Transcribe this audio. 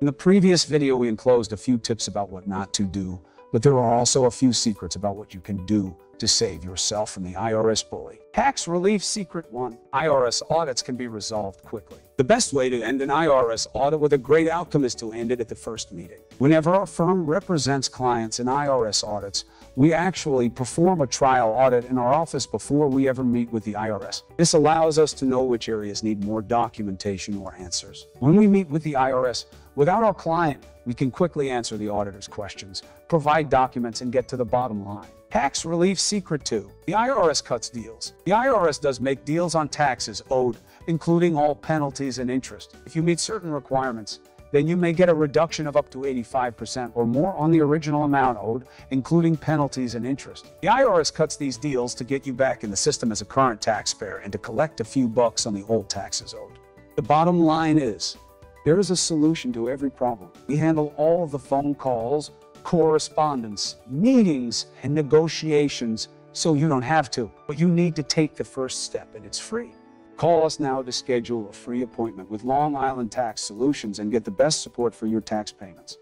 In the previous video, we enclosed a few tips about what not to do, but there are also a few secrets about what you can do to save yourself from the IRS bully. Tax Relief Secret 1 IRS audits can be resolved quickly. The best way to end an IRS audit with a great outcome is to end it at the first meeting. Whenever our firm represents clients in IRS audits, we actually perform a trial audit in our office before we ever meet with the IRS. This allows us to know which areas need more documentation or answers. When we meet with the IRS, without our client, we can quickly answer the auditor's questions, provide documents, and get to the bottom line. Tax Relief Secret 2. The IRS cuts deals. The IRS does make deals on taxes owed, including all penalties and interest. If you meet certain requirements, then you may get a reduction of up to 85% or more on the original amount owed, including penalties and interest. The IRS cuts these deals to get you back in the system as a current taxpayer and to collect a few bucks on the old taxes owed. The bottom line is, there is a solution to every problem. We handle all the phone calls, correspondence, meetings, and negotiations so you don't have to. But you need to take the first step, and it's free. Call us now to schedule a free appointment with Long Island Tax Solutions and get the best support for your tax payments.